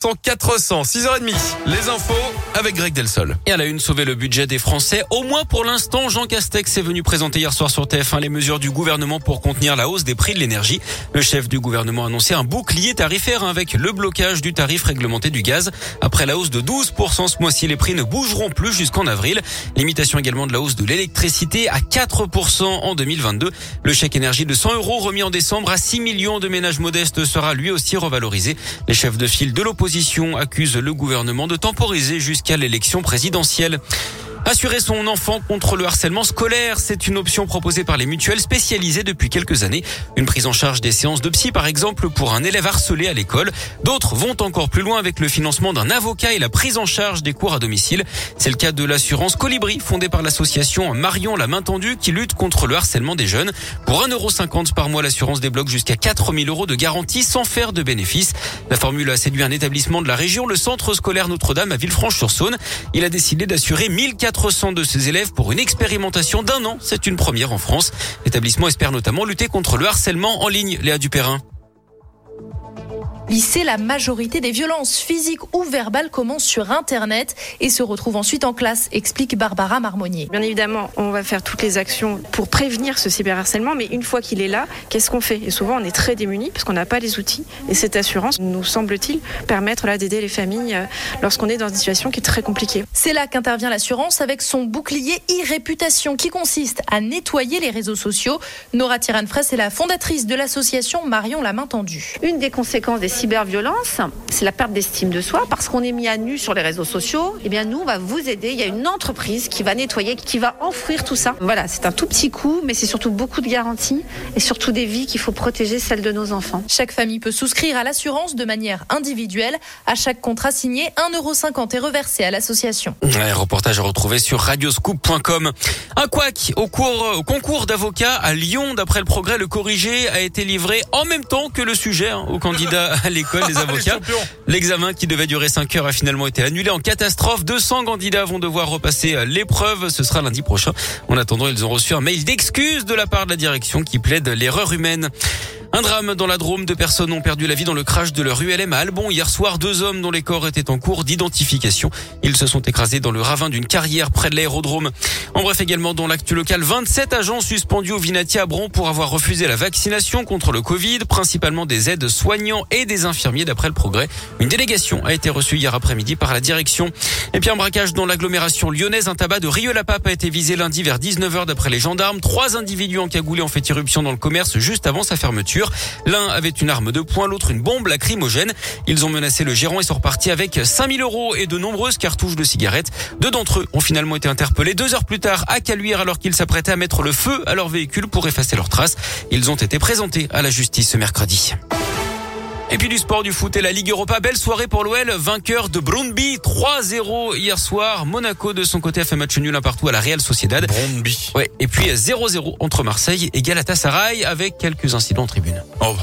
400, 6h30, les infos avec Greg Delsol. Et à la une, sauver le budget des Français. Au moins pour l'instant, Jean Castex est venu présenter hier soir sur TF1 les mesures du gouvernement pour contenir la hausse des prix de l'énergie. Le chef du gouvernement a annoncé un bouclier tarifaire avec le blocage du tarif réglementé du gaz. Après la hausse de 12% ce mois-ci, les prix ne bougeront plus jusqu'en avril. Limitation également de la hausse de l'électricité à 4% en 2022. Le chèque énergie de 100 euros remis en décembre à 6 millions de ménages modestes sera lui aussi revalorisé. Les chefs de file de l'opposition accuse le gouvernement de temporiser jusqu'à l'élection présidentielle. Assurer son enfant contre le harcèlement scolaire, c'est une option proposée par les mutuelles spécialisées depuis quelques années. Une prise en charge des séances de psy, par exemple, pour un élève harcelé à l'école. D'autres vont encore plus loin avec le financement d'un avocat et la prise en charge des cours à domicile. C'est le cas de l'assurance Colibri, fondée par l'association Marion la main tendue, qui lutte contre le harcèlement des jeunes. Pour 1,50€ par mois, l'assurance débloque jusqu'à 4000 euros de garantie sans faire de bénéfices. La formule a séduit un établissement de la région, le centre scolaire Notre-Dame à Villefranche-sur-Saône. Il a décidé d'assurer 1400 400 de ses élèves pour une expérimentation d'un an. C'est une première en France. L'établissement espère notamment lutter contre le harcèlement en ligne. Léa Dupérin lycée, la majorité des violences physiques ou verbales commencent sur Internet et se retrouvent ensuite en classe, explique Barbara Marmonnier. Bien évidemment, on va faire toutes les actions pour prévenir ce cyberharcèlement, mais une fois qu'il est là, qu'est-ce qu'on fait? Et souvent, on est très démunis parce qu'on n'a pas les outils. Et cette assurance nous semble-t-il permettre là d'aider les familles euh, lorsqu'on est dans une situation qui est très compliquée. C'est là qu'intervient l'assurance avec son bouclier e-réputation qui consiste à nettoyer les réseaux sociaux. Nora Tiran-Fraisse est la fondatrice de l'association Marion la main tendue. Une des conséquences des cyberviolence, c'est la perte d'estime de soi parce qu'on est mis à nu sur les réseaux sociaux. Eh bien, nous, on va vous aider. Il y a une entreprise qui va nettoyer, qui va enfouir tout ça. Voilà, c'est un tout petit coup, mais c'est surtout beaucoup de garanties et surtout des vies qu'il faut protéger, celles de nos enfants. Chaque famille peut souscrire à l'assurance de manière individuelle. À chaque contrat signé, 1,50€ est reversé à l'association. Un reportage à retrouver sur radioscoop.com. Un couac au, cours, au concours d'avocats à Lyon. D'après le progrès, le corrigé a été livré en même temps que le sujet hein, au candidat l'école des avocats. L'examen qui devait durer 5 heures a finalement été annulé en catastrophe. 200 candidats vont devoir repasser l'épreuve. Ce sera lundi prochain. En attendant, ils ont reçu un mail d'excuse de la part de la direction qui plaide l'erreur humaine. Un drame dans la Drôme. Deux personnes ont perdu la vie dans le crash de leur ULM à Albon hier soir. Deux hommes dont les corps étaient en cours d'identification. Ils se sont écrasés dans le ravin d'une carrière près de l'aérodrome. En bref, également dans l'actu local, 27 agents suspendus au Vinati à Bron pour avoir refusé la vaccination contre le Covid, principalement des aides soignants et des infirmiers d'après le progrès. Une délégation a été reçue hier après-midi par la direction. Et puis un braquage dans l'agglomération lyonnaise. Un tabac de Rieux-la-Pape a été visé lundi vers 19h d'après les gendarmes. Trois individus encagoulés ont fait irruption dans le commerce juste avant sa fermeture. L'un avait une arme de poing, l'autre une bombe lacrymogène. Ils ont menacé le gérant et sont repartis avec 5000 euros et de nombreuses cartouches de cigarettes. Deux d'entre eux ont finalement été interpellés deux heures plus tard à Caluire alors qu'ils s'apprêtaient à mettre le feu à leur véhicule pour effacer leurs traces. Ils ont été présentés à la justice ce mercredi. Et puis du sport, du foot et la Ligue Europa. Belle soirée pour l'OL, vainqueur de Brøndby 3-0 hier soir. Monaco de son côté a fait match nul un partout à la Real Sociedad. Brøndby. Ouais. Et puis 0-0 entre Marseille et Galatasaray avec quelques incidents en tribune. Oh.